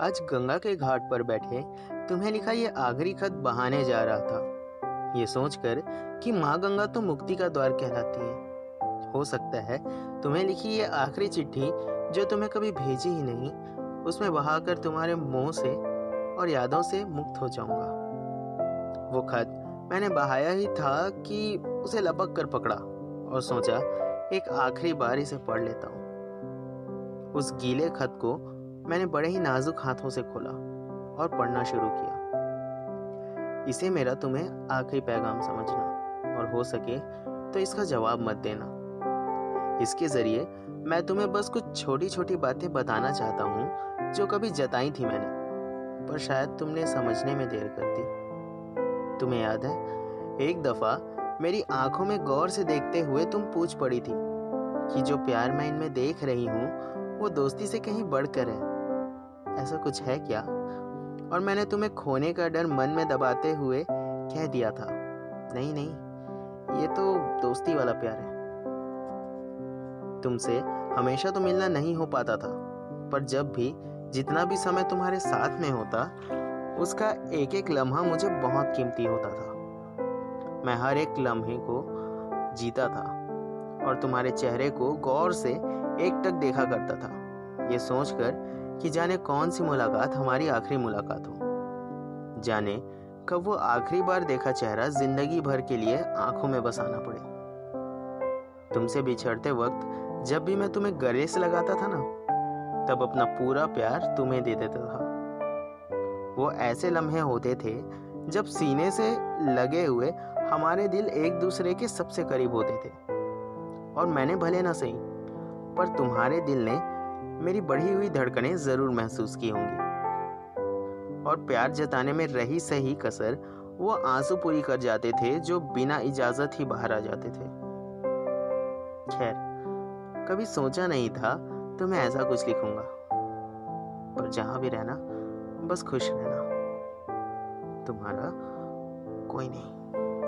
आज गंगा के घाट पर बैठे तुम्हें लिखा ये आखिरी खत बहाने जा रहा था। ये सोचकर कि माँ गंगा तो मुक्ति का द्वार कहलाती है। हो सकता है तुम्हें लिखी ये आखिरी चिट्ठी जो तुम्हें कभी भेजी ही नहीं, उसमें बहाकर तुम्हारे मुँह से और यादों से मुक्त हो जाऊँगा। वो खत मैंने बहाया ही था कि उसे लपक कर पकड़ा और सोचा एक आखिरी बार इसे पढ़ लेता हूँ। उस गीले खत को मैंने बड़े ही नाजुक हाथों से खोला और पढ़ना शुरू किया। इसे मेरा तुम्हें आखिरी पैगाम समझना और हो सके तो इसका जवाब मत देना। इसके ज़रिए मैं तुम्हें बस कुछ छोटी छोटी बातें बताना चाहता हूँ, जो कभी जताई थी मैंने, पर शायद तुमने समझने में देर कर दी। तुम्हें याद है, एक दफ़ा मेरी आँखों में गौर से देखते हुए तुम पूछ पड़ी थी कि जो प्यार मैं इनमें देख रही हूँ, वो दोस्ती से कहीं बढ़कर है। ऐसा कुछ है क्या? और मैंने तुम्हें खोने का डर मन में दबाते हुए कह दिया था। नहीं नहीं, ये तो दोस्ती वाला प्यार है। तुमसे हमेशा तो मिलना नहीं हो पाता था, पर जब भी, जितना भी समय तुम्हारे साथ में होता, उसका एक एक लम्हा मुझे बहुत कीमती होता था। मैं हर एक लम्हे को जीता था, और तुम्हारे चेहरे को गौर से एक टक देखा करता था। ये सोचकर कि जाने कौन सी मुलाकात हमारी आखिरी मुलाकात हो। जाने कब वो आखिरी बार देखा चेहरा ज़िंदगी भर के लिए आँखों में बसाना पड़े। तुमसे बिछड़ते वक्त जब भी मैं तुम्हें गले से लगाता था ना, तब अपना पूरा प्यार तुम्हें दे देता था। वो ऐसे लम्हे होते थे जब सीने से लगे हुए हमारे दिल एक दूसरे के सबसे करीब होते थे। और मैंने भले ना सही, पर तुम्हारे दिल ने मेरी बढ़ी हुई धड़कनें ज़रूर महसूस की होंगी। और प्यार जताने में रही सही कसर, वो आँसू पूरी कर जाते थे जो बिना इजाज़त ही बाहर आ जाते थे। खैर, कभी सोचा नहीं था तो मैं ऐसा कुछ लिखूँगा। पर जहाँ भी रहना, बस खुश रहना। तुम्हारा कोई नहीं।